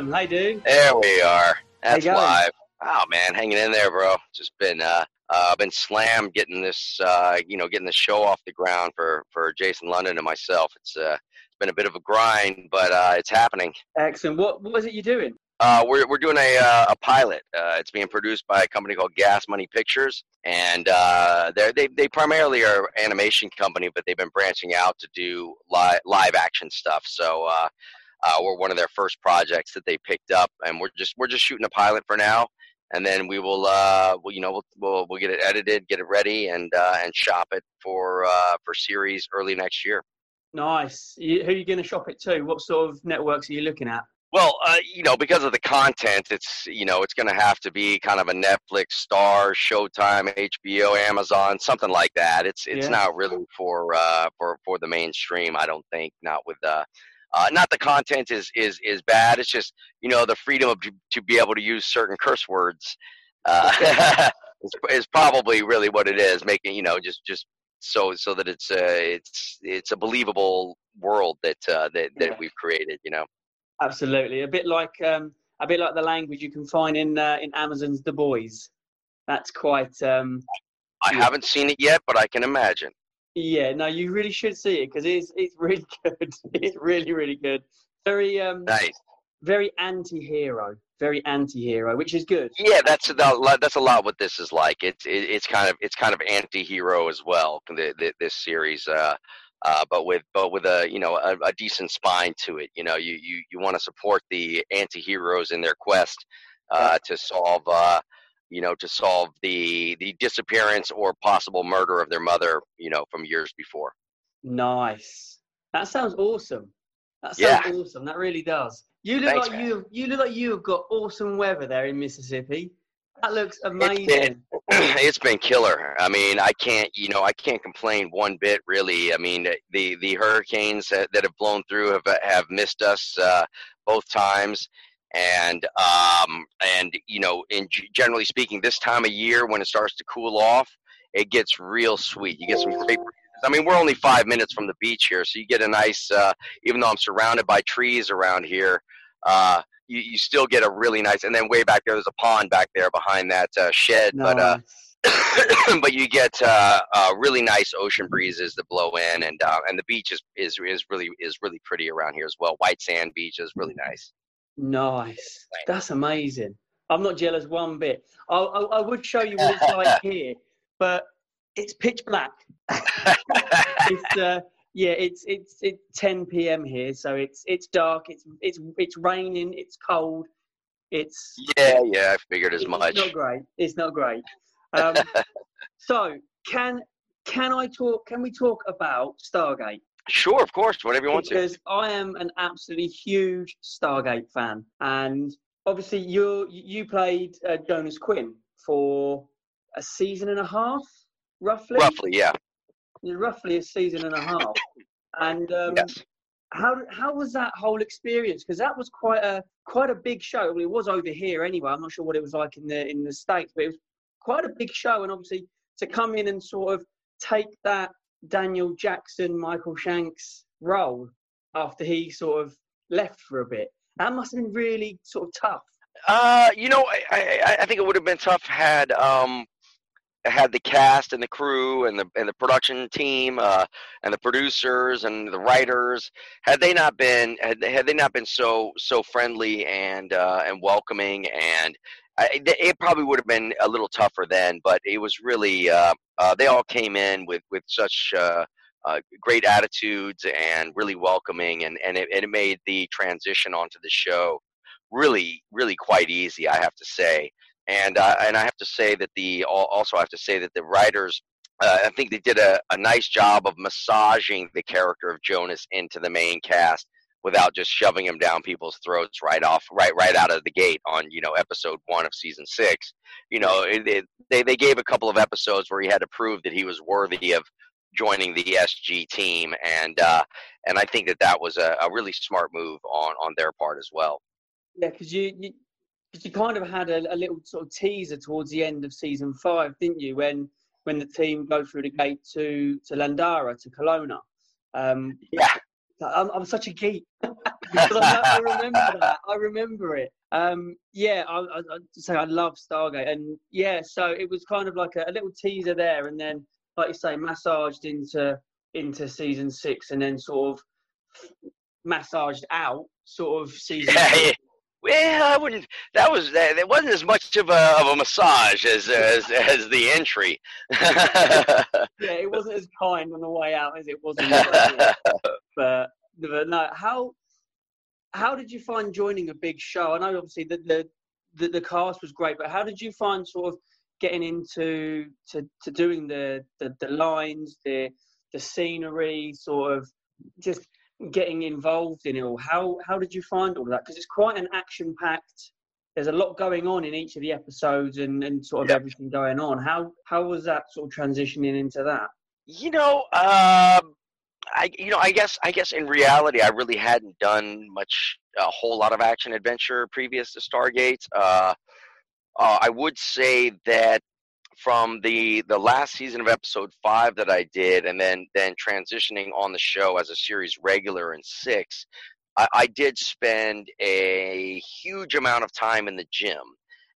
Aha! What's dude? Hey. There we are. That's live. Oh man, hanging in there, bro. Just been uh, uh been slammed getting this uh you know getting the show off the ground for for Jason London and myself. It's uh it's been a bit of a grind, but uh it's happening. Excellent. What What is it you're doing? Uh, we're we're doing a uh, a pilot. Uh, it's being produced by a company called Gas Money Pictures, and uh, they're, they they primarily are an animation company, but they've been branching out to do live live action stuff. So uh, we're one of their first projects that they picked up, and we're just we're just shooting a pilot for now, and then we will uh, we'll, you know we'll, we'll we'll get it edited, get it ready, and uh, and shop it for uh, for series early next year. Nice. You, who are you going to shop it to? What sort of networks are you looking at? Well, uh, you know, because of the content, it's you know, it's going to have to be kind of a Netflix, Starz, Showtime, HBO, Amazon, something like that. It's it's Yeah. not really for uh, for for the mainstream. I don't think. Not with uh, uh, not the content is is is bad. It's just you know the freedom of to be able to use certain curse words. Uh, is, is probably really what it is. Making you know just just so so that it's a it's it's a believable world that uh, that that Yeah. we've created. You know. Absolutely. A bit like um, a bit like the language you can find in uh, in Amazon's The Boys. That's quite. Um, I haven't seen it yet, but I can imagine. Yeah. No, you really should see it because it's it's really good. It's really really good. Very um Nice. very anti-hero. Very anti-hero, which is good. Yeah, that's a lot. That's a lot what this is like. It's it's kind of it's kind of anti-hero as well. This series, uh, uh, but with but with a you know a, a decent spine to it. You know, you you, you want to support the anti-heroes in their quest uh, to solve. Uh, you know, to solve the the disappearance or possible murder of their mother. You know, from years before. Nice. That sounds awesome. That sounds Yeah. awesome. That really does. You look Thanks, like man. you you look like you have got awesome weather there in Mississippi. That looks It's amazing. been, it's been killer. I mean, I can't, you know, I can't complain one bit, really. I mean, the the hurricanes that, that have blown through have have missed us uh, both times, and um, and you know, in g- generally speaking, this time of year when it starts to cool off, it gets real sweet. You get some great. I mean, we're only five minutes from the beach here, so you get a nice. Uh, even though I'm surrounded by trees around here, uh, you, you still get a really nice. And then way back there, there's a pond back there behind that uh, shed, but uh, but you get uh, uh, really nice ocean breezes that blow in, and uh, and the beach is, is is really is really pretty around here as well. White sand beach is really nice. Nice. That's amazing. I'm not jealous one bit. I, I, I would show you what it's like here, but it's pitch black. It's uh, yeah, it's it's it's 10 p.m. here, so it's it's dark. It's it's it's raining. It's cold. It's yeah, yeah, I figured as it's much. not great. It's not great. Um, so can can I talk? Can we talk about Stargate? Sure, of course, whatever you want to. because I am an absolutely huge Stargate fan, and obviously you you played uh, Jonas Quinn for a season and a half, roughly. Roughly, yeah. Roughly a season and a half. And um, Yes. how how was that whole experience? Because that was quite a quite a big show. Well, it was over here anyway. I'm not sure what it was like in the in the states, but it was quite a big show. And obviously to come in and sort of take that Daniel Jackson, Michael Shanks role after he sort of left for a bit, that must have been really sort of tough. Uh, you know, I, I, I think it would have been tough had um had the cast and the crew and the and the production team uh, and the producers and the writers had they not been had, had they not been so so friendly and uh, and welcoming and I, it probably would have been a little tougher then but it was really uh, uh, they all came in with with such uh, uh, great attitudes and really welcoming and and it, it made the transition onto the show really really quite easy i have to say. And and i have to say that the also i have to say that the writers uh, i think they did a, a nice job of massaging the character of jonas into the main cast without just shoving him down people's throats right off right right out of the gate on you know episode one of season six you know it, it, they, they gave a couple of episodes where he had to prove that he was worthy of joining the sg team and uh and i think that that was a, a really smart move on on their part as well Yeah, because you, you, cause you kind of had a, a little sort of teaser towards the end of season five, didn't you? When when the team go through the gate to to Langara to Kelowna. Um, yeah I'm, I'm such a geek. because I, I, remember that. I remember it. Um, yeah, I, I, I say I love Stargate, and yeah, so it was kind of like a, a, little teaser there, and then, like you say, massaged into into season six, and then sort of massaged out, sort of season. Yeah, well, I wouldn't. That was that. It wasn't as much of a of a massage as as, as the entry. yeah, it wasn't as kind on the way out as it was. but, but no, how how did you find joining a big show? I know obviously the, the the the cast was great, but how did you find sort of getting into to, to doing the, the the lines, the the scenery, sort of just getting involved in it all. How how did you find all of that? Because it's quite an action packed. There's a lot going on in each of the episodes and, and sort of yep. everything going on. How how was that sort of transitioning into that? You know, um, I you know I guess I guess in reality I really hadn't done much a whole lot of action adventure previous to Stargate. Uh, uh, I would say that from the the last season of episode five that I did, and then then transitioning on the show as a series regular in six, I, I did spend a huge amount of time in the gym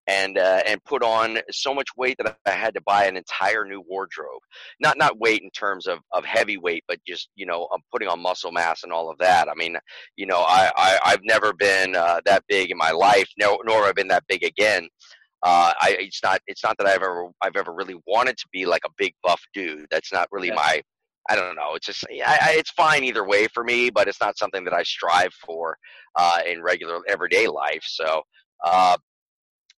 and uh, and put on so much weight that I had to buy an entire new wardrobe. Not not weight in terms of, of heavy weight, but just you know I'm putting on muscle mass and all of that. I mean, you know, I, I have never been uh, that big in my life, nor nor have I been that big again. Uh, I, it's not it's not that I've ever I've ever really wanted to be like a big buff dude. That's not really yeah. my I don't know. It's just I, I, it's fine either way for me, but it's not something that I strive for uh, in regular everyday life. So, uh,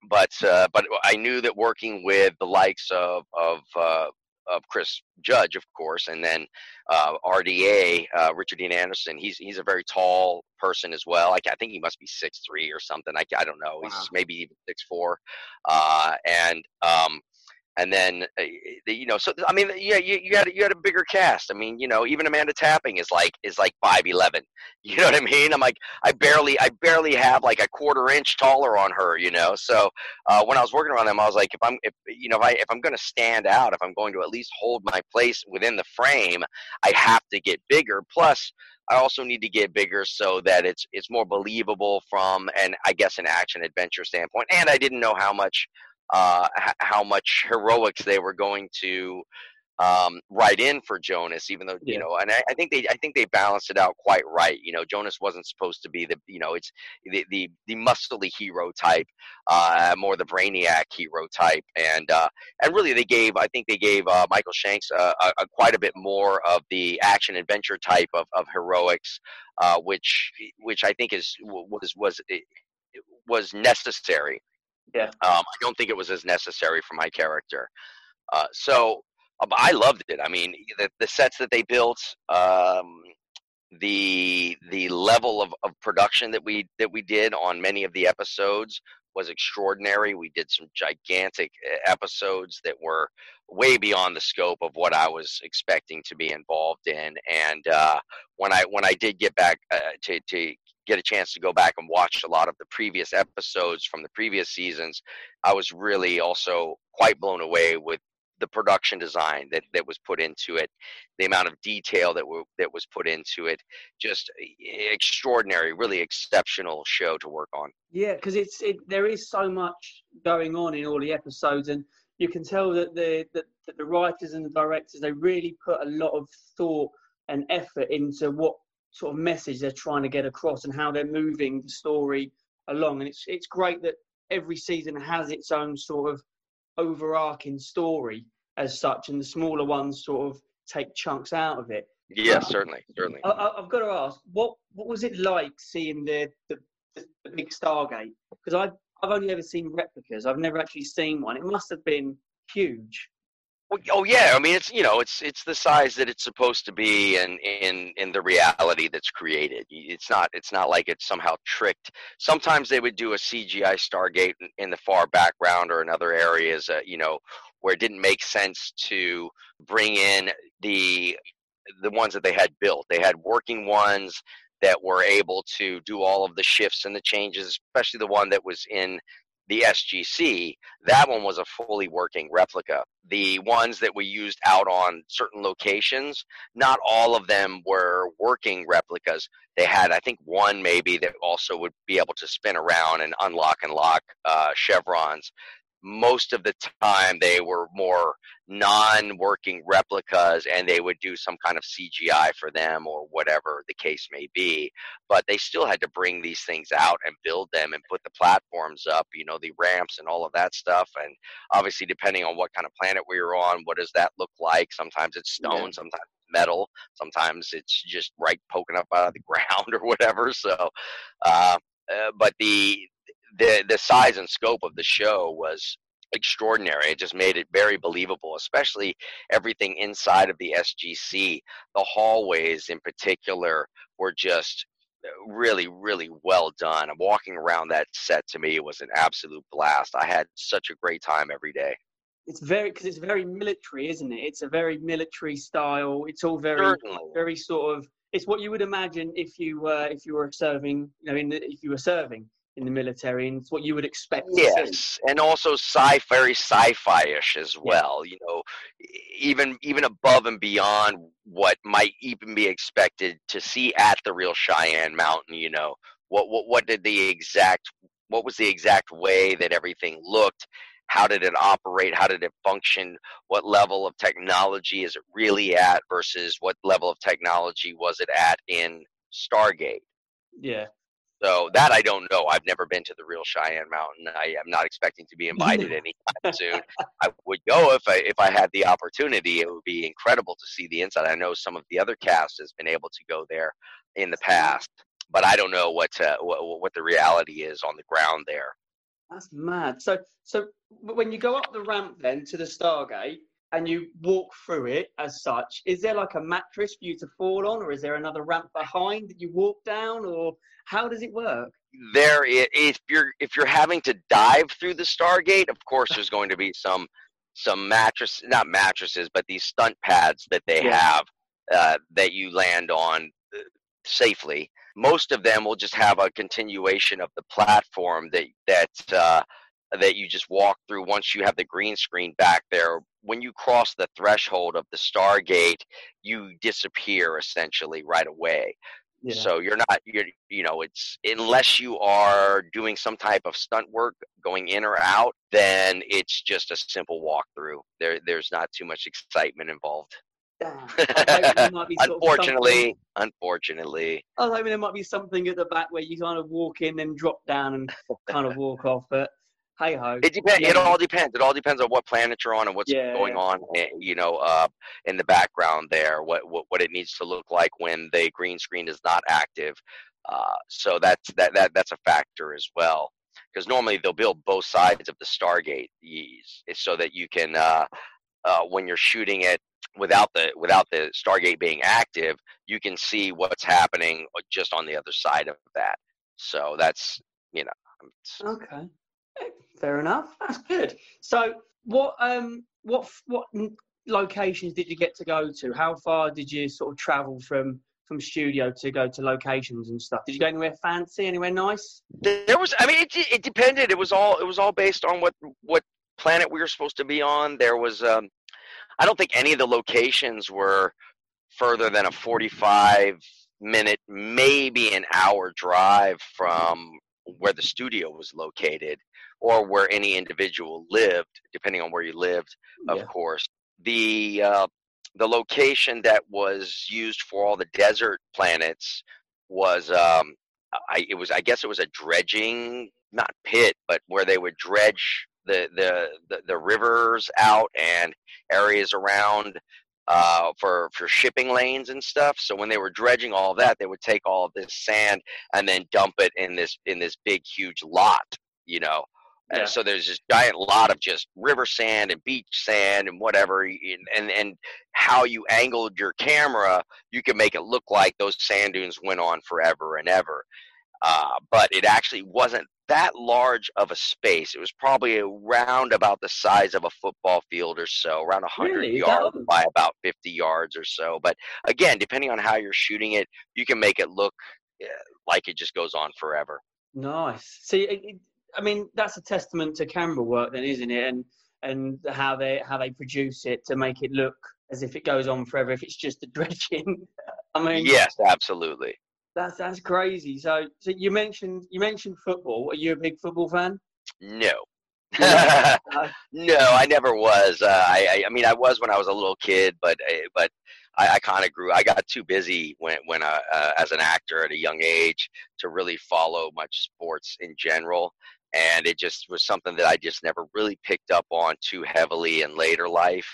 but uh, but I knew that working with the likes of of uh, of Chris Judge, of course, and then uh, RDA, uh, Richard Dean Anderson. He's he's a very tall person as well. I, I think he must be six three or something. I, I don't know. Wow. He's maybe even six four, uh, and um, and then uh, you know so i mean yeah you, you had you had a bigger cast. I mean you know even amanda tapping is like is like 511 you know what i mean? I'm like i barely i barely have like a quarter inch taller on her you know? So uh, when i was working around them i was like if i'm if you know if i if i'm going to stand out if i'm going to at least hold my place within the frame i have to get bigger. Plus I also need to get bigger so that it's it's more believable from an I guess an action adventure standpoint. And I didn't know how much uh, h- how much heroics they were going to um, write in for Jonas, even though you know, and I, I, think they, I think they balanced it out quite right. You know, Jonas wasn't supposed to be the, you know, it's the the, the muscly hero type, uh, more the brainiac hero type, and uh, and really they gave, I think they gave uh, Michael Shanks a, a, quite a bit more of the action adventure type of, of heroics, uh, which which I think is was was was necessary yeah. Um, I don't think it was as necessary for my character. Uh, so um, I loved it. I mean, the, the sets that they built, um, the the level of, of production that we that we did on many of the episodes was extraordinary. We did some gigantic uh, episodes that were way beyond the scope of what I was expecting to be involved in. And uh, when I when I did get back uh, to to get a chance to go back and watch a lot of the previous episodes from the previous seasons, I was really also quite blown away with the production design that, that was put into it, the amount of detail that were, that was put into it, just extraordinary, really exceptional show to work on. Yeah, because it's it, there is so much going on in all the episodes, and you can tell that the that, that the writers and the directors they really put a lot of thought and effort into what sort of message they're trying to get across and how they're moving the story along. And it's it's great that every season has its own sort of overarching story as such, and the smaller ones sort of take chunks out of it. Yeah, certainly, certainly. I, have got to ask, what what was it like seeing the the, the big Stargate? Because I've I've only ever seen replicas. I've never actually seen one. It must have been huge. Oh yeah, I mean it's you know it's it's the size that it's supposed to be, and in in the reality that's created. It's not it's not like it's somehow tricked. Sometimes they would do a CGI Stargate in, in the far background or in other areas, uh, you know, where it didn't make sense to bring in the the ones that they had built. They had working ones that were able to do all of the shifts and the changes, especially the one that was in the SGC, that one was a fully working replica. The ones that we used out on certain locations, not all of them were working replicas. They had, I think, one maybe that also would be able to spin around and unlock and lock uh, chevrons most of the time they were more non-working replicas and they would do some kind of CGI for them or whatever the case may be but they still had to bring these things out and build them and put the platforms up you know the ramps and all of that stuff. And obviously depending on what kind of planet we were on what does that look like? Sometimes it's stone yeah. sometimes metal sometimes it's just right poking up out of the ground or whatever. So uh, uh, but the the the size and scope of the show was extraordinary. It just made it very believable, especially everything inside of the SGC. The hallways, in particular, were just uh, really, really well done. Walking around that set to me was an absolute blast. I had such a great time every day. It's very because it's very military, isn't it? It's a very military style. It's all very, Certainly. very sort of. It's what you would imagine if you were if you were serving, you know, in the, if you were serving in the military, and it's what you would expect. Yes, and also sci very sci-fi-ish as well. Yeah. You know, even even above and beyond what might even be expected to see at the real Cheyenne Mountain. You know, what what what did the exact what was the exact way that everything looked? How did it operate? How did it function? What level of technology is it really at versus what level of technology was it at in Stargate? Yeah. So that I don't know. I've never been to the real Cheyenne Mountain. I am not expecting to be invited anytime soon. I would go if I if I had the opportunity. It would be incredible to see the inside. I know some of the other cast has been able to go there in the past, but I don't know what uh, what, what the reality is on the ground there. That's mad. So so when you go up the ramp then to the Stargate, and you walk through it as such, is there like a mattress for you to fall on, or is there another ramp behind that you walk down, or how does it work? There, if you're if you're having to dive through the Stargate, of course, there's going to be some some mattress, not mattresses, but these stunt pads that they yeah. have uh, that you land on uh, safely. Most of them will just have a continuation of the platform that that uh, that you just walk through once you have the green screen back there. When you cross the threshold of the Stargate, you disappear essentially right away. Yeah. So you're not you're you know it's unless you are doing some type of stunt work going in or out, then it's just a simple walkthrough. There there's not too much excitement involved. unfortunately, unfortunately. I was hoping there might be something at the back where you kind of walk in and drop down and kind of walk off, but hey ho. It depends. Yeah. It all depends. It all depends on what planet you're on and what's yeah, going on. Eh, you know, uh, in the background there, what, what what it needs to look like when the green screen is not active. Uh, so that's that that that's a factor as well. Because normally they'll build both sides of the Stargate so that you can, uh, uh, when you're shooting it without the without the Stargate being active, you can see what's happening just on the other side of that. So that's you know. Okay. Fair enough. That's good. So, what um, what what locations did you get to go to? How far did you sort of travel from from studio to go to locations and stuff? Did you go anywhere fancy? Anywhere nice? There was. I mean, it it depended. It was all it was all based on what what planet we were supposed to be on. There was. Um, I don't think any of the locations were further than a forty-five minute, maybe an hour drive from where the studio was located or where any individual lived, depending on where you lived, of yeah. course. The uh, the location that was used for all the desert planets was um, I it was I guess it was a dredging not pit, but where they would dredge the the the, the rivers out and areas around uh, for for shipping lanes and stuff. So when they were dredging all that, they would take all this sand and then dump it in this in this big huge lot, you know. Yeah. And so there's this giant lot of just river sand and beach sand and whatever, and and how you angled your camera, you can make it look like those sand dunes went on forever and ever. Uh, but it actually wasn't that large of a space. It was probably around about the size of a football field or so, around 100 really? yards by about 50 yards or so. But again, depending on how you're shooting it, you can make it look eh, like it just goes on forever. Nice. See, I mean, that's a testament to camera work, then, isn't it? And and how they how they produce it to make it look as if it goes on forever. If it's just a dredging, I mean, yes, absolutely. That's that's crazy. So, so you mentioned you mentioned football. Are you a big football fan? No. no, I never was. Uh, I, I mean, I was when I was a little kid, but uh, but I, I kind of grew. I got too busy when when uh, uh, as an actor at a young age to really follow much sports in general, and it just was something that I just never really picked up on too heavily in later life.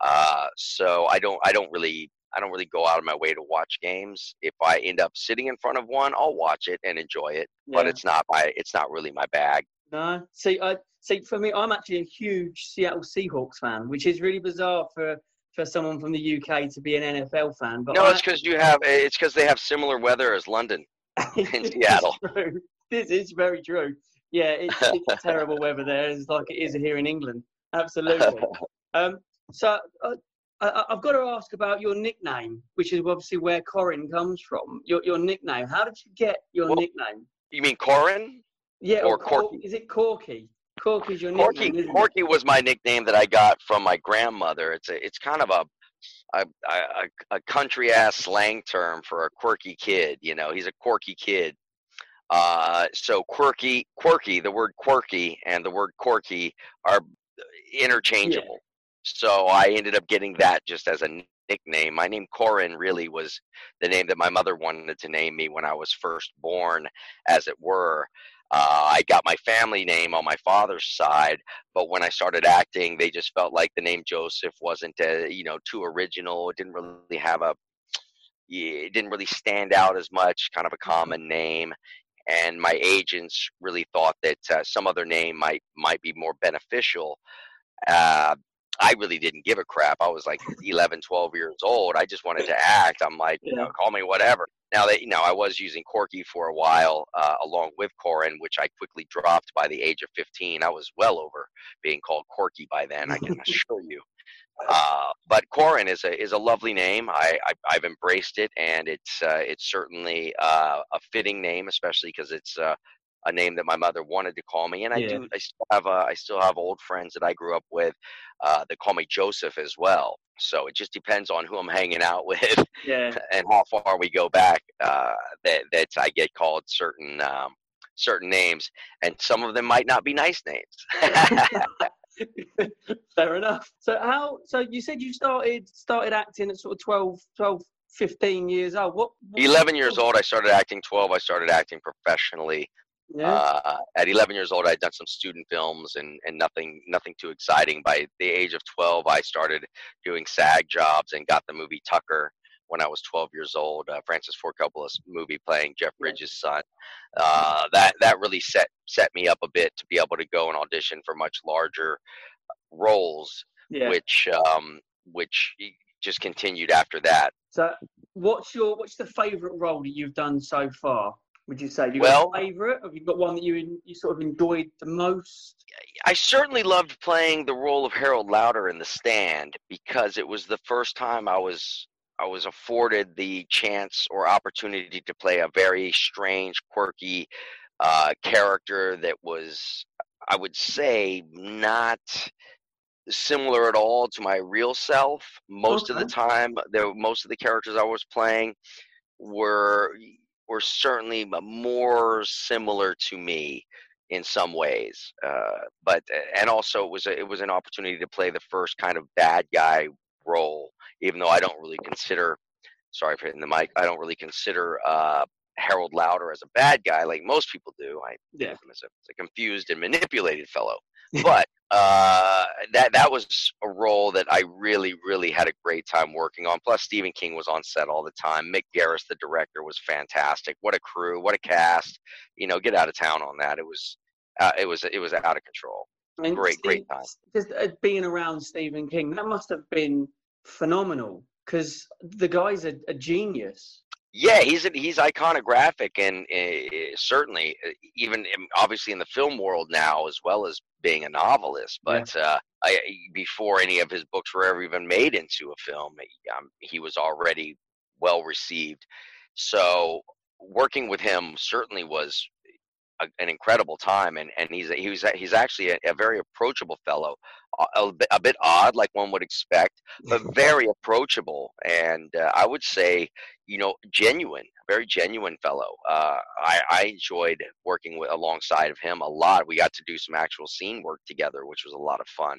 Uh, so I don't I don't really I don't really go out of my way to watch games. If I end up sitting in front of one, I'll watch it and enjoy it. Yeah. But it's not my it's not really my bag. No, see, I see. For me, I'm actually a huge Seattle Seahawks fan, which is really bizarre for for someone from the UK to be an NFL fan. But no, I, it's because you have it's because they have similar weather as London in Seattle. This is very true. Yeah, it's, it's terrible weather there. It's like it is here in England. Absolutely. Um, so uh, I, have got to ask about your nickname, which is obviously where Corin comes from. Your your nickname. How did you get your well, nickname? You mean Corin? Yeah, or, or Corky? Is it Corky? Corky's your Corky, nickname. Corky was my nickname that I got from my grandmother. It's a, it's kind of a a, a, a country ass slang term for a quirky kid. You know, he's a quirky kid. Uh, so quirky, quirky. The word quirky and the word quirky are interchangeable. Yeah. So I ended up getting that just as a nickname. My name Corin really was the name that my mother wanted to name me when I was first born, as it were. Uh, I got my family name on my father's side, but when I started acting, they just felt like the name Joseph wasn't, uh, you know, too original. It didn't really have a, it didn't really stand out as much. Kind of a common name, and my agents really thought that uh, some other name might might be more beneficial. Uh, I really didn't give a crap. I was like 11, 12 years old. I just wanted to act. I'm like, you know, call me whatever. Now that you know, I was using Corky for a while, uh, along with Corin, which I quickly dropped by the age of 15. I was well over being called Corky by then. I can assure you. Uh, but Corin is a is a lovely name. I, I have embraced it, and it's uh, it's certainly uh, a fitting name, especially because it's uh, a name that my mother wanted to call me, and I yeah. do. I still have uh, I still have old friends that I grew up with uh, that call me Joseph as well. So it just depends on who I'm hanging out with, yeah. and how far we go back. Uh, that that I get called certain um, certain names, and some of them might not be nice names. Fair enough. So how? So you said you started started acting at sort of 12, 12 15 years old. What, what 11 years old, I started acting. 12, I started acting professionally. Yeah. Uh, at 11 years old, I'd done some student films and, and nothing nothing too exciting. By the age of 12, I started doing SAG jobs and got the movie Tucker when I was 12 years old. Uh, Francis Ford Coppola's movie playing Jeff Bridges' son. Uh, that that really set set me up a bit to be able to go and audition for much larger roles, yeah. which um, which just continued after that. So, what's your what's the favorite role that you've done so far? Would you say? Have you well, got a favorite? Have you got one that you you sort of enjoyed the most? I certainly loved playing the role of Harold Lauder in The Stand because it was the first time I was I was afforded the chance or opportunity to play a very strange, quirky uh, character that was, I would say, not similar at all to my real self. Most okay. of the time, there most of the characters I was playing were were certainly more similar to me in some ways. Uh, but and also it was a, it was an opportunity to play the first kind of bad guy role, even though I don't really consider. Sorry for hitting the mic. I don't really consider uh, Harold Lauder as a bad guy like most people do. I yeah. him as a, as a confused and manipulated fellow. but uh, that that was a role that I really, really had a great time working on. Plus, Stephen King was on set all the time. Mick Garris, the director, was fantastic. What a crew! What a cast! You know, get out of town on that. It was, uh, it was, it was out of control. And great, Steve, great time. Just uh, being around Stephen King, that must have been phenomenal because the guy's a, a genius. Yeah, he's he's iconographic and uh, certainly uh, even obviously in the film world now as well as being a novelist. But yeah. uh, I, before any of his books were ever even made into a film, um, he was already well received. So working with him certainly was a, an incredible time, and and he's he was he's actually a, a very approachable fellow, a, a, bit, a bit odd like one would expect, but very approachable, and uh, I would say you know genuine, very genuine fellow. Uh, I, I enjoyed working with alongside of him a lot. We got to do some actual scene work together, which was a lot of fun.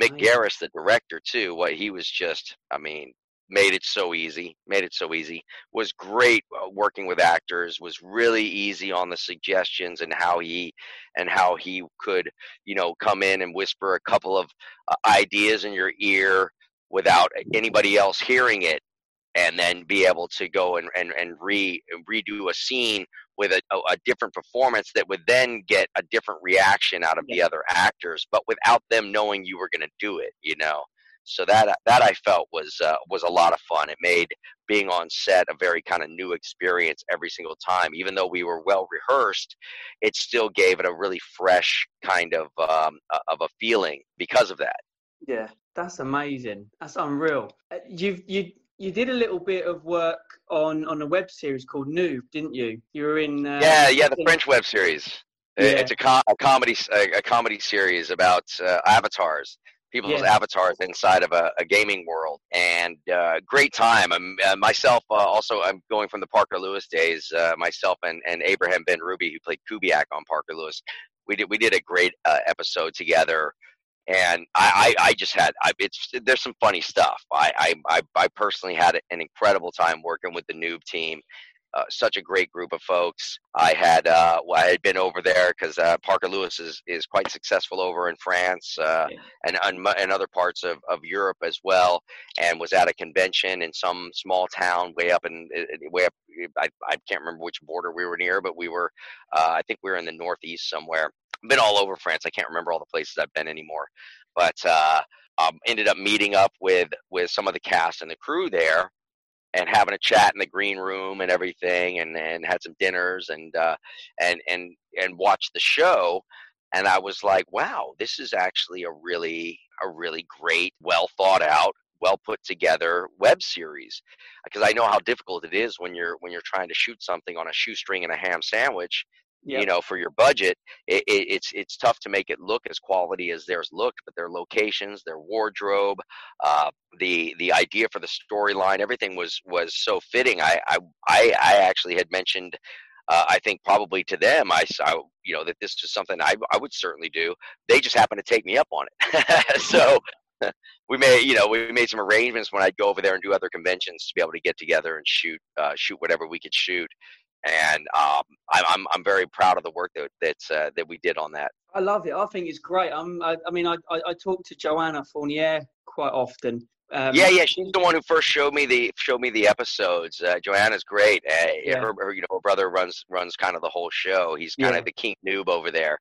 Mick nice. Garris, the director, too. What he was just, I mean, made it so easy made it so easy was great uh, working with actors was really easy on the suggestions and how he and how he could you know come in and whisper a couple of uh, ideas in your ear without anybody else hearing it and then be able to go and, and, and re, redo a scene with a, a, different performance that would then get a different reaction out of yeah. the other actors but without them knowing you were going to do it you know so that that I felt was uh, was a lot of fun. It made being on set a very kind of new experience every single time. Even though we were well rehearsed, it still gave it a really fresh kind of um, of a feeling because of that. Yeah, that's amazing. That's unreal. Uh, you've you you did a little bit of work on on a web series called Noob, didn't you? You were in. Uh, yeah, yeah, the French web series. Yeah. It's a, com- a comedy a, a, comedy series about uh, avatars people's yeah. avatars inside of a, a, gaming world. And uh, great time. I'm, uh, myself uh, also i'm going from the parker lewis days uh, myself and, and abraham benrubi who played kubiac on parker lewis. We did we did a great uh, episode together. And I, I, I just had I, it's there's some funny stuff. I, I i personally had an incredible time working with the noob team uh, such a great group of folks. I had uh, well, I had been over there because uh, Parker Lewis is, is quite successful over in France uh, yeah. and, and other parts of, of Europe as well, and was at a convention in some small town way up in way up. I, I can't remember which border we were near, but we were uh, I think we were in the northeast somewhere. Been all over France. I can't remember all the places I've been anymore, but uh, um, ended up meeting up with with some of the cast and the crew there and having a chat in the green room and everything and, and had some dinners and uh, and and and watched the show and I was like, wow, this is actually a really a really great, well thought out, well put together web series. Because I know how difficult it is when you're when you're trying to shoot something on a shoestring and a ham sandwich yep. you know for your budget it, it, it's it's tough to make it look as quality as theirs looked but their locations their wardrobe uh, the the idea for the storyline everything was was so fitting i i i, I actually had mentioned uh, I think probably to them, I, I, you know, that this is something I, I would certainly do. They just happened to take me up on it. so we made, you know, we made some arrangements when I'd go over there and do other conventions to be able to get together and shoot, uh, shoot whatever we could shoot and um, I, I'm I'm very proud of the work that that's uh, that we did on that. I love it. I think it's great. I'm, I, I mean, I, I, I talk to Joanna Fournier quite often. Um, yeah, yeah, she's the one who first showed me the showed me the episodes. Uh, Joanna's great. Uh, yeah. her, her, you know, her brother runs runs kind of the whole show. He's kind yeah. of the king noob over there,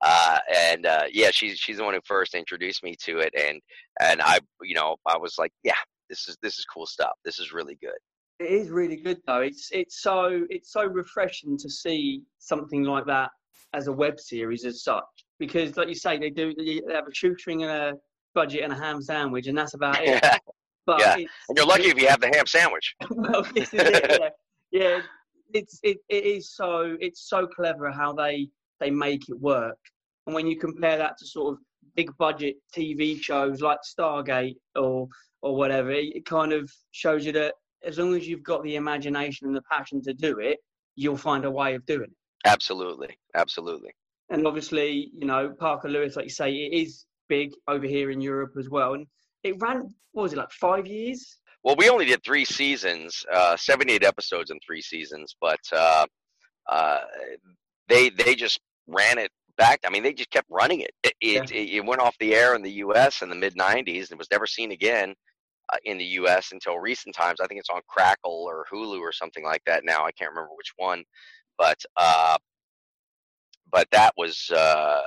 uh, and uh, yeah, she's she's the one who first introduced me to it, and and I, you know, I was like, yeah, this is this is cool stuff. This is really good. It is really good though. It's it's so it's so refreshing to see something like that as a web series as such. Because like you say, they do they have a shoestring and a budget and a ham sandwich, and that's about it. But yeah. and you're lucky if you have the ham sandwich. well, this is it. Yeah. yeah. It's it, it is so it's so clever how they they make it work. And when you compare that to sort of big budget TV shows like Stargate or or whatever, it kind of shows you that as long as you've got the imagination and the passion to do it, you'll find a way of doing it. Absolutely, absolutely. And obviously, you know, Parker Lewis, like you say, it is big over here in Europe as well. And it ran, what was it, like five years? Well, we only did three seasons, uh, 78 episodes in three seasons, but uh, uh, they they just ran it back. I mean, they just kept running it. It, yeah. it, it went off the air in the U.S. in the mid 90s and was never seen again uh, in the U.S. until recent times. I think it's on Crackle or Hulu or something like that now. I can't remember which one, but uh, but that was uh,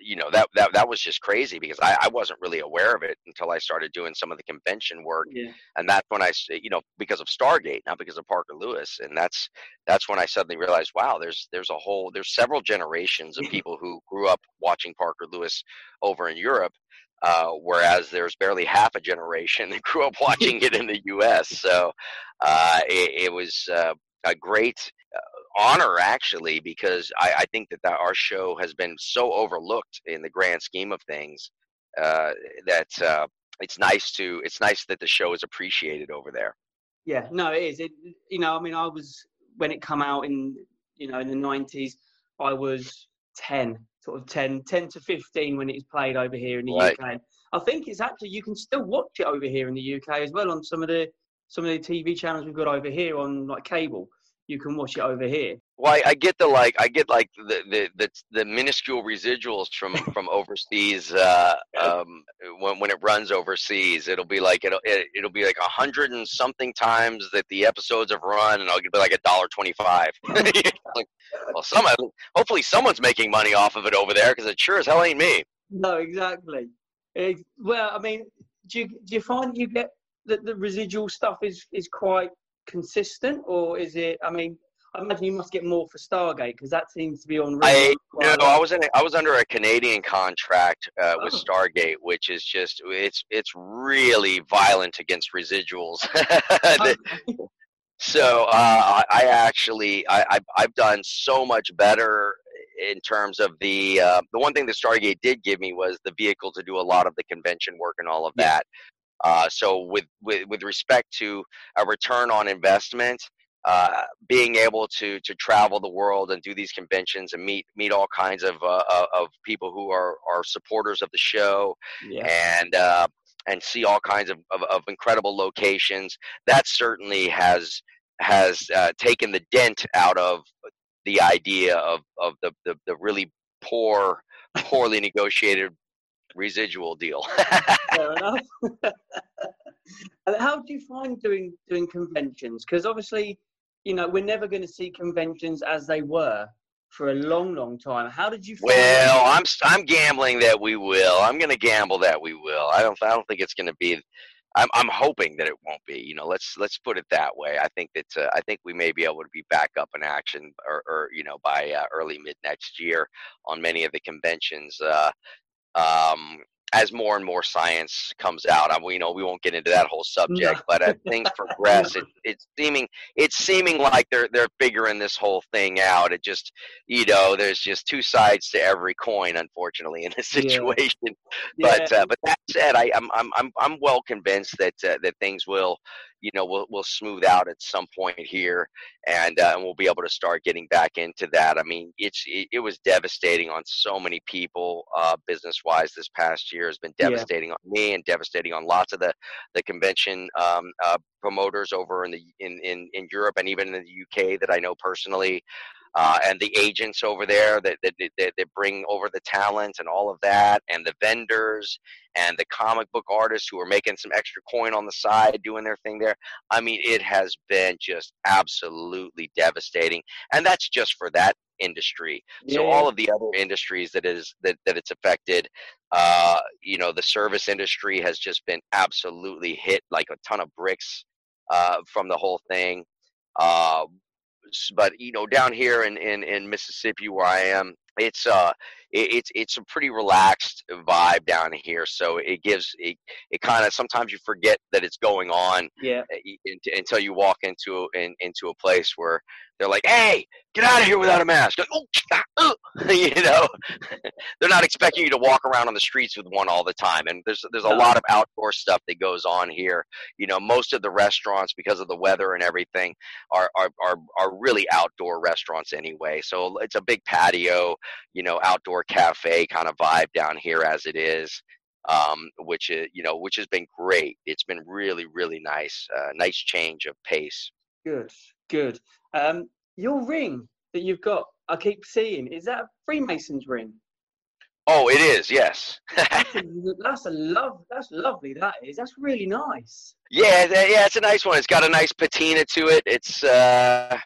you know that that that was just crazy because I, I wasn't really aware of it until I started doing some of the convention work, yeah. and that's when I you know because of Stargate, not because of Parker Lewis, and that's that's when I suddenly realized, wow, there's there's a whole there's several generations of people who grew up watching Parker Lewis over in Europe, uh, whereas there's barely half a generation that grew up watching it in the U.S. So uh, it, it, was uh, a great uh, honor actually because I, I think that, that our show has been so overlooked in the grand scheme of things uh, that uh, it's nice to it's nice that the show is appreciated over there. Yeah, no, it is. It you know, I mean, I was when it come out in you know in the nineties, I was ten, sort of 10, 10 to fifteen when it's played over here in the right. UK. I think it's actually you can still watch it over here in the UK as well on some of the some of the TV channels we've got over here on like cable you can watch it over here. Well, I, I get the like, I get like the the the, the minuscule residuals from from overseas. Uh, um, when when it runs overseas, it'll be like it'll it, it'll be like a hundred and something times that the episodes have run, and I'll be like a dollar twenty five. like, well, some hopefully someone's making money off of it over there because it sure as hell ain't me. No, exactly. It, well, I mean, do you, do you find you get that the residual stuff is is quite consistent, or is it? I mean, I imagine you must get more for Stargate because that seems to be on. I no, I was in. I was under a Canadian contract uh, with oh. Stargate, which is just it's it's really violent against residuals. so uh, I actually I, I I've done so much better in terms of the uh, the one thing that Stargate did give me was the vehicle to do a lot of the convention work and all of that. Uh, so with, with with respect to a return on investment, uh, being able to to travel the world and do these conventions and meet meet all kinds of uh, uh of people who are are supporters of the show yeah. and uh, and see all kinds of, of, of, incredible locations. That certainly has has uh, taken the dent out of the idea of of the the, the really poor poorly negotiated residual deal. Fair enough. How do you find doing doing conventions? Because obviously, you know, we're never going to see conventions as they were for a long, long time. How did you? well, I'm I'm gambling that we will. I'm going to gamble that we will. I don't I don't think it's going to be. I'm I'm hoping that it won't be. You know, let's let's put it that way. I think that uh, I think we may be able to be back up in action, or, or you know, by uh, early mid next year on many of the conventions. Uh, um, as more and more science comes out, I you know, we won't get into that whole subject, but as things progress, it, it's seeming it's seeming like they're they're figuring this whole thing out. It just, you know, there's just two sides to every coin, unfortunately, in this situation. Yeah. But yeah. Uh, but that said, I, I'm I'm I'm I'm well convinced that uh, that things will you know will will smooth out at some point here, and uh, and we'll be able to start getting back into that. I mean, it's it, it was devastating on so many people, uh, business wise. This past year has been devastating yeah. on me and devastating on lots of the the convention um, uh, promoters over in the in, in in Europe and even in the UK that I know personally uh, and the agents over there that, that, that, that bring over the talent and all of that, and the vendors and the comic book artists who are making some extra coin on the side doing their thing there. I mean, it has been just absolutely devastating, and that's just for that industry. Yeah. So all of the other industries that is that, that it's affected, uh, you know, the service industry has just been absolutely hit like a ton of bricks uh, from the whole thing. Uh, but you know, down here in, in, in Mississippi where I am, it's uh it, it's it's a pretty relaxed vibe down here so it gives it, it kind of sometimes you forget that it's going on yeah. eh, until you walk into in, into a place where they're like, "Hey, get out of here without a mask." Like, oh, uh, you know, they're not expecting you to walk around on the streets with one all the time. And there's there's a lot of outdoor stuff that goes on here. You know, most of the restaurants, because of the weather and everything, are are are, are really outdoor restaurants anyway. So it's a big patio, you know, outdoor cafe kind of vibe down here as it is. Um, which is you know which has been great. It's been really really nice, uh, nice change of pace. Good, good. Um, your ring that you've got, I keep seeing, is that a Freemason's ring? Oh, it is. Yes. that's, a, that's a love. That's lovely. That is. That's really nice. Yeah, yeah. It's a nice one. It's got a nice patina to it. It's uh,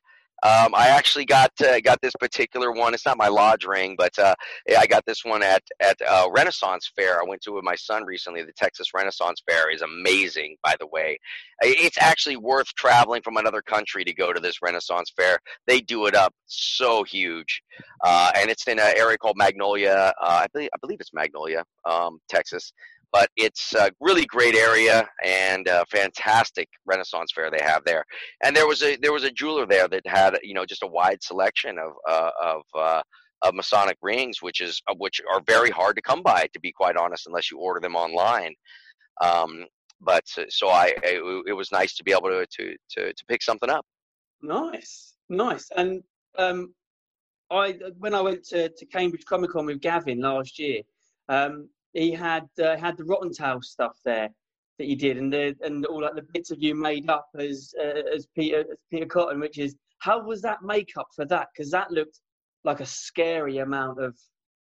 um, I actually got uh, got this particular one. It's not my lodge ring, but uh, I got this one at at uh, Renaissance Fair. I went to with my son recently. The Texas Renaissance Fair is amazing, by the way. It's actually worth traveling from another country to go to this Renaissance Fair. They do it up so huge, uh, and it's in an area called Magnolia. Uh, I believe I believe it's Magnolia, um, Texas but it's a really great area and a fantastic Renaissance fair they have there. And there was a there was a jeweler there that had you know just a wide selection of uh, of uh, of Masonic rings, which is uh, which are very hard to come by, to be quite honest, unless you order them online. Um, but so I, it, was nice to be able to, to to to pick something up. Nice, nice. And um, I when I went to, to Cambridge Comic Con with Gavin last year, um, he had uh, had the Rottentail stuff there that you did, and the and all like the bits of you made up as uh, as Peter as Peter Cotton, which is how was that makeup for that? Because that looked like a scary amount of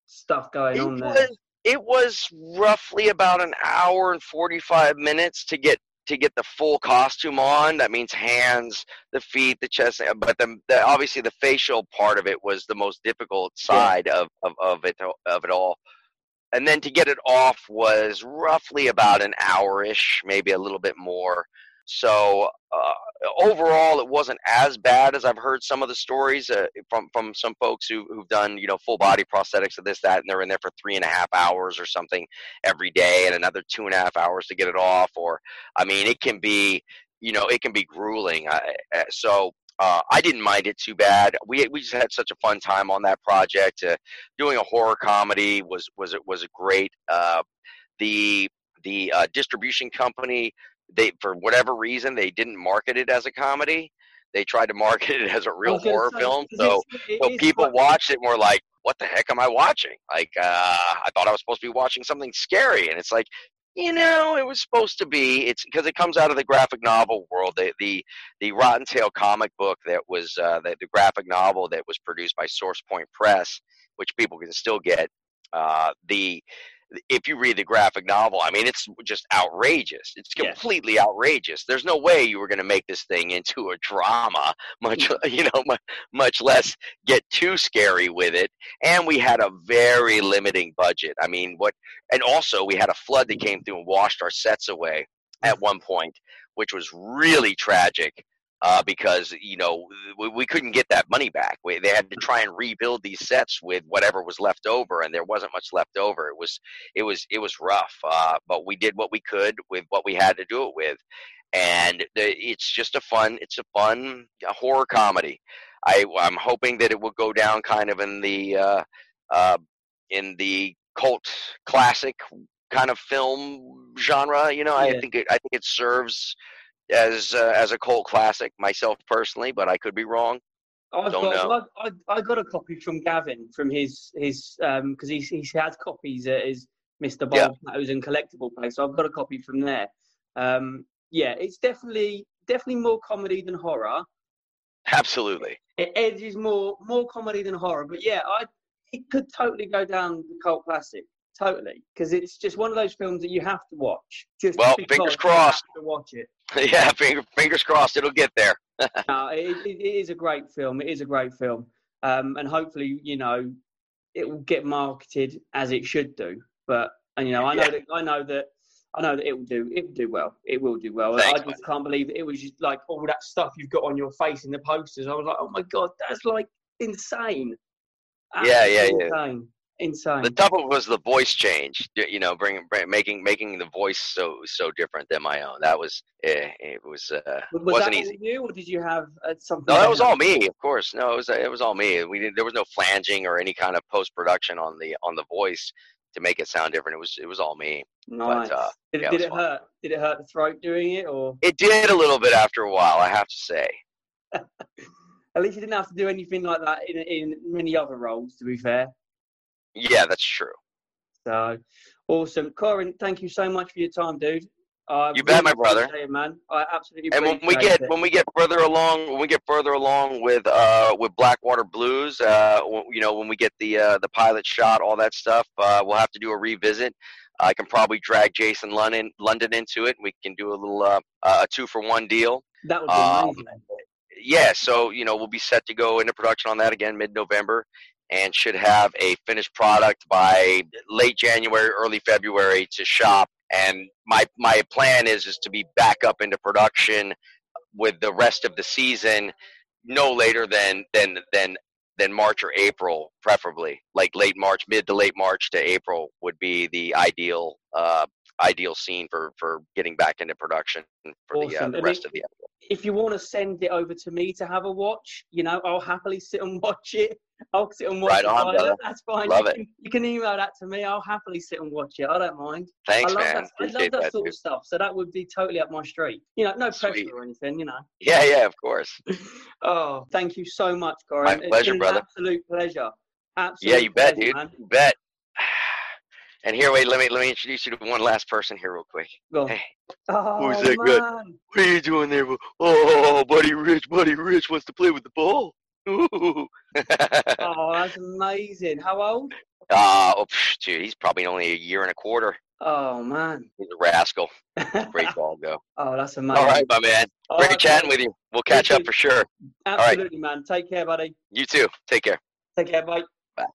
stuff going it on there. Was, it was roughly about an hour and forty five minutes to get to get the full costume on. That means hands, the feet, the chest, but the, the obviously the facial part of it was the most difficult side yeah. of, of, of it of it all and then to get it off was roughly about an hour-ish, maybe a little bit more. So uh, overall, it wasn't as bad as I've heard some of the stories uh, from from some folks who who've done you know full body prosthetics of this that, and they're in there for three and a half hours or something every day, and another two and a half hours to get it off. Or I mean, it can be you know it can be grueling. I, so uh, I didn't mind it too bad. We we just had such a fun time on that project. Uh, doing a horror comedy was was was a great. Uh, the the uh, distribution company they for whatever reason they didn't market it as a comedy. They tried to market it as a real horror say, film. So so people watched it and were like, "What the heck am I watching?" Like uh, I thought I was supposed to be watching something scary, and it's like you know, it was supposed to be. It's because it comes out of the graphic novel world. The the, the Rottentail comic book that was uh, the, the graphic novel that was produced by Source Point Press, which people can still get. Uh, the if you read the graphic novel, I mean, it's just outrageous. It's completely yes. outrageous. There's no way you were going to make this thing into a drama, much mm. you know, much, much less get too scary with it. And we had a very limiting budget. I mean, what? And also, we had a flood that came through and washed our sets away at mm. one point, which was really tragic uh, because you know we, we, couldn't get that money back. We, they had to try and rebuild these sets with whatever was left over, and there wasn't much left over. It was it was it was rough, uh, but we did what we could with what we had to do it with, and the, it's just a fun it's a fun horror comedy. I I'm hoping that it will go down kind of in the uh, uh, in the cult classic kind of film genre. You know, yeah. I think it, I think it serves as uh, as a cult classic myself personally, but I could be wrong. I've Don't got, know. I, I, I, got a copy from Gavin from his his um because he he had copies at his Mr. Bob yeah. was in collectible place, so I've got a copy from there. Um, yeah, it's definitely definitely more comedy than horror. Absolutely, it edges more more comedy than horror, but yeah, I it could totally go down the cult classic totally because it's just one of those films that you have to watch. Just well, fingers crossed. to watch it. yeah, finger, fingers crossed. It'll get there. no, it, it is a great film. It is a great film, um, and hopefully, you know, it will get marketed as it should do. But and you know, I know yeah. that I know that I know that it will do. It will do well. It will do well. Thanks, I just can't believe it. it was just like all that stuff you've got on your face in the posters. I was like, oh my god, that's like insane. Absolutely yeah, yeah, yeah. Insane insane. The double was the voice change. You know, bringing bring, making making the voice so so different than my own. That was eh, it was uh, was wasn't easy. You or did you have uh, something? No, that was all me. Of course, no, it was it was all me. We did, there was no flanging or any kind of post production on the on the voice to make it sound different. It was it was all me. Nice. But, uh, did, yeah, did it, it hurt? Did it hurt the throat doing it, or it did a little bit after a while? I have to say. At least you didn't have to do anything like that in in many other roles. To be fair. Yeah, that's true. So awesome, Corin. Thank you so much for your time, dude. Uh, you bet, my brother. It, man. I absolutely. And when we get it. when we get further along, when we get further along with uh with Blackwater Blues, uh, you know, when we get the uh, the pilot shot, all that stuff, uh, we'll have to do a revisit. I can probably drag Jason London London into it. We can do a little uh, a two for one deal. That would be um, amazing. Yeah, so you know we'll be set to go into production on that again mid November, and should have a finished product by late January, early February to shop. And my my plan is is to be back up into production with the rest of the season no later than than than than March or April, preferably like late March, mid to late March to April would be the ideal uh, ideal scene for for getting back into production for the, uh, the rest it- of the episode. If you want to send it over to me to have a watch, you know, I'll happily sit and watch it. I'll sit and watch Right it. on, Violet, brother. That's fine. Love you, it. Can, you can email that to me. I'll happily sit and watch it. I don't mind. Thanks, I love man. that. I love that, that. sort dude. of stuff. So that would be totally up my street. You know, no pressure Sweet. or anything. You know. Yeah, yeah, of course. Oh, thank you so much, Corin. My It's pleasure, been brother. An absolute pleasure. Absolute Yeah, you bet, pleasure, dude. man. You bet. And here, wait, let me let me introduce you to one last person here, real quick. Go on. Hey, Oh, Who's that good? man. what are you doing there? Oh, buddy Rich, buddy Rich wants to play with the ball. Oh, that's amazing. How old? Uh, oh, psh, dude, he's probably only a year and a quarter. Oh, man. He's a rascal. Great ball, go. oh, that's amazing. All right, my man. All Great right, chatting brother. with you. We'll catch You up too. for sure. right. Absolutely, man. Take care, buddy. You too. Take care. Take care, buddy. bye.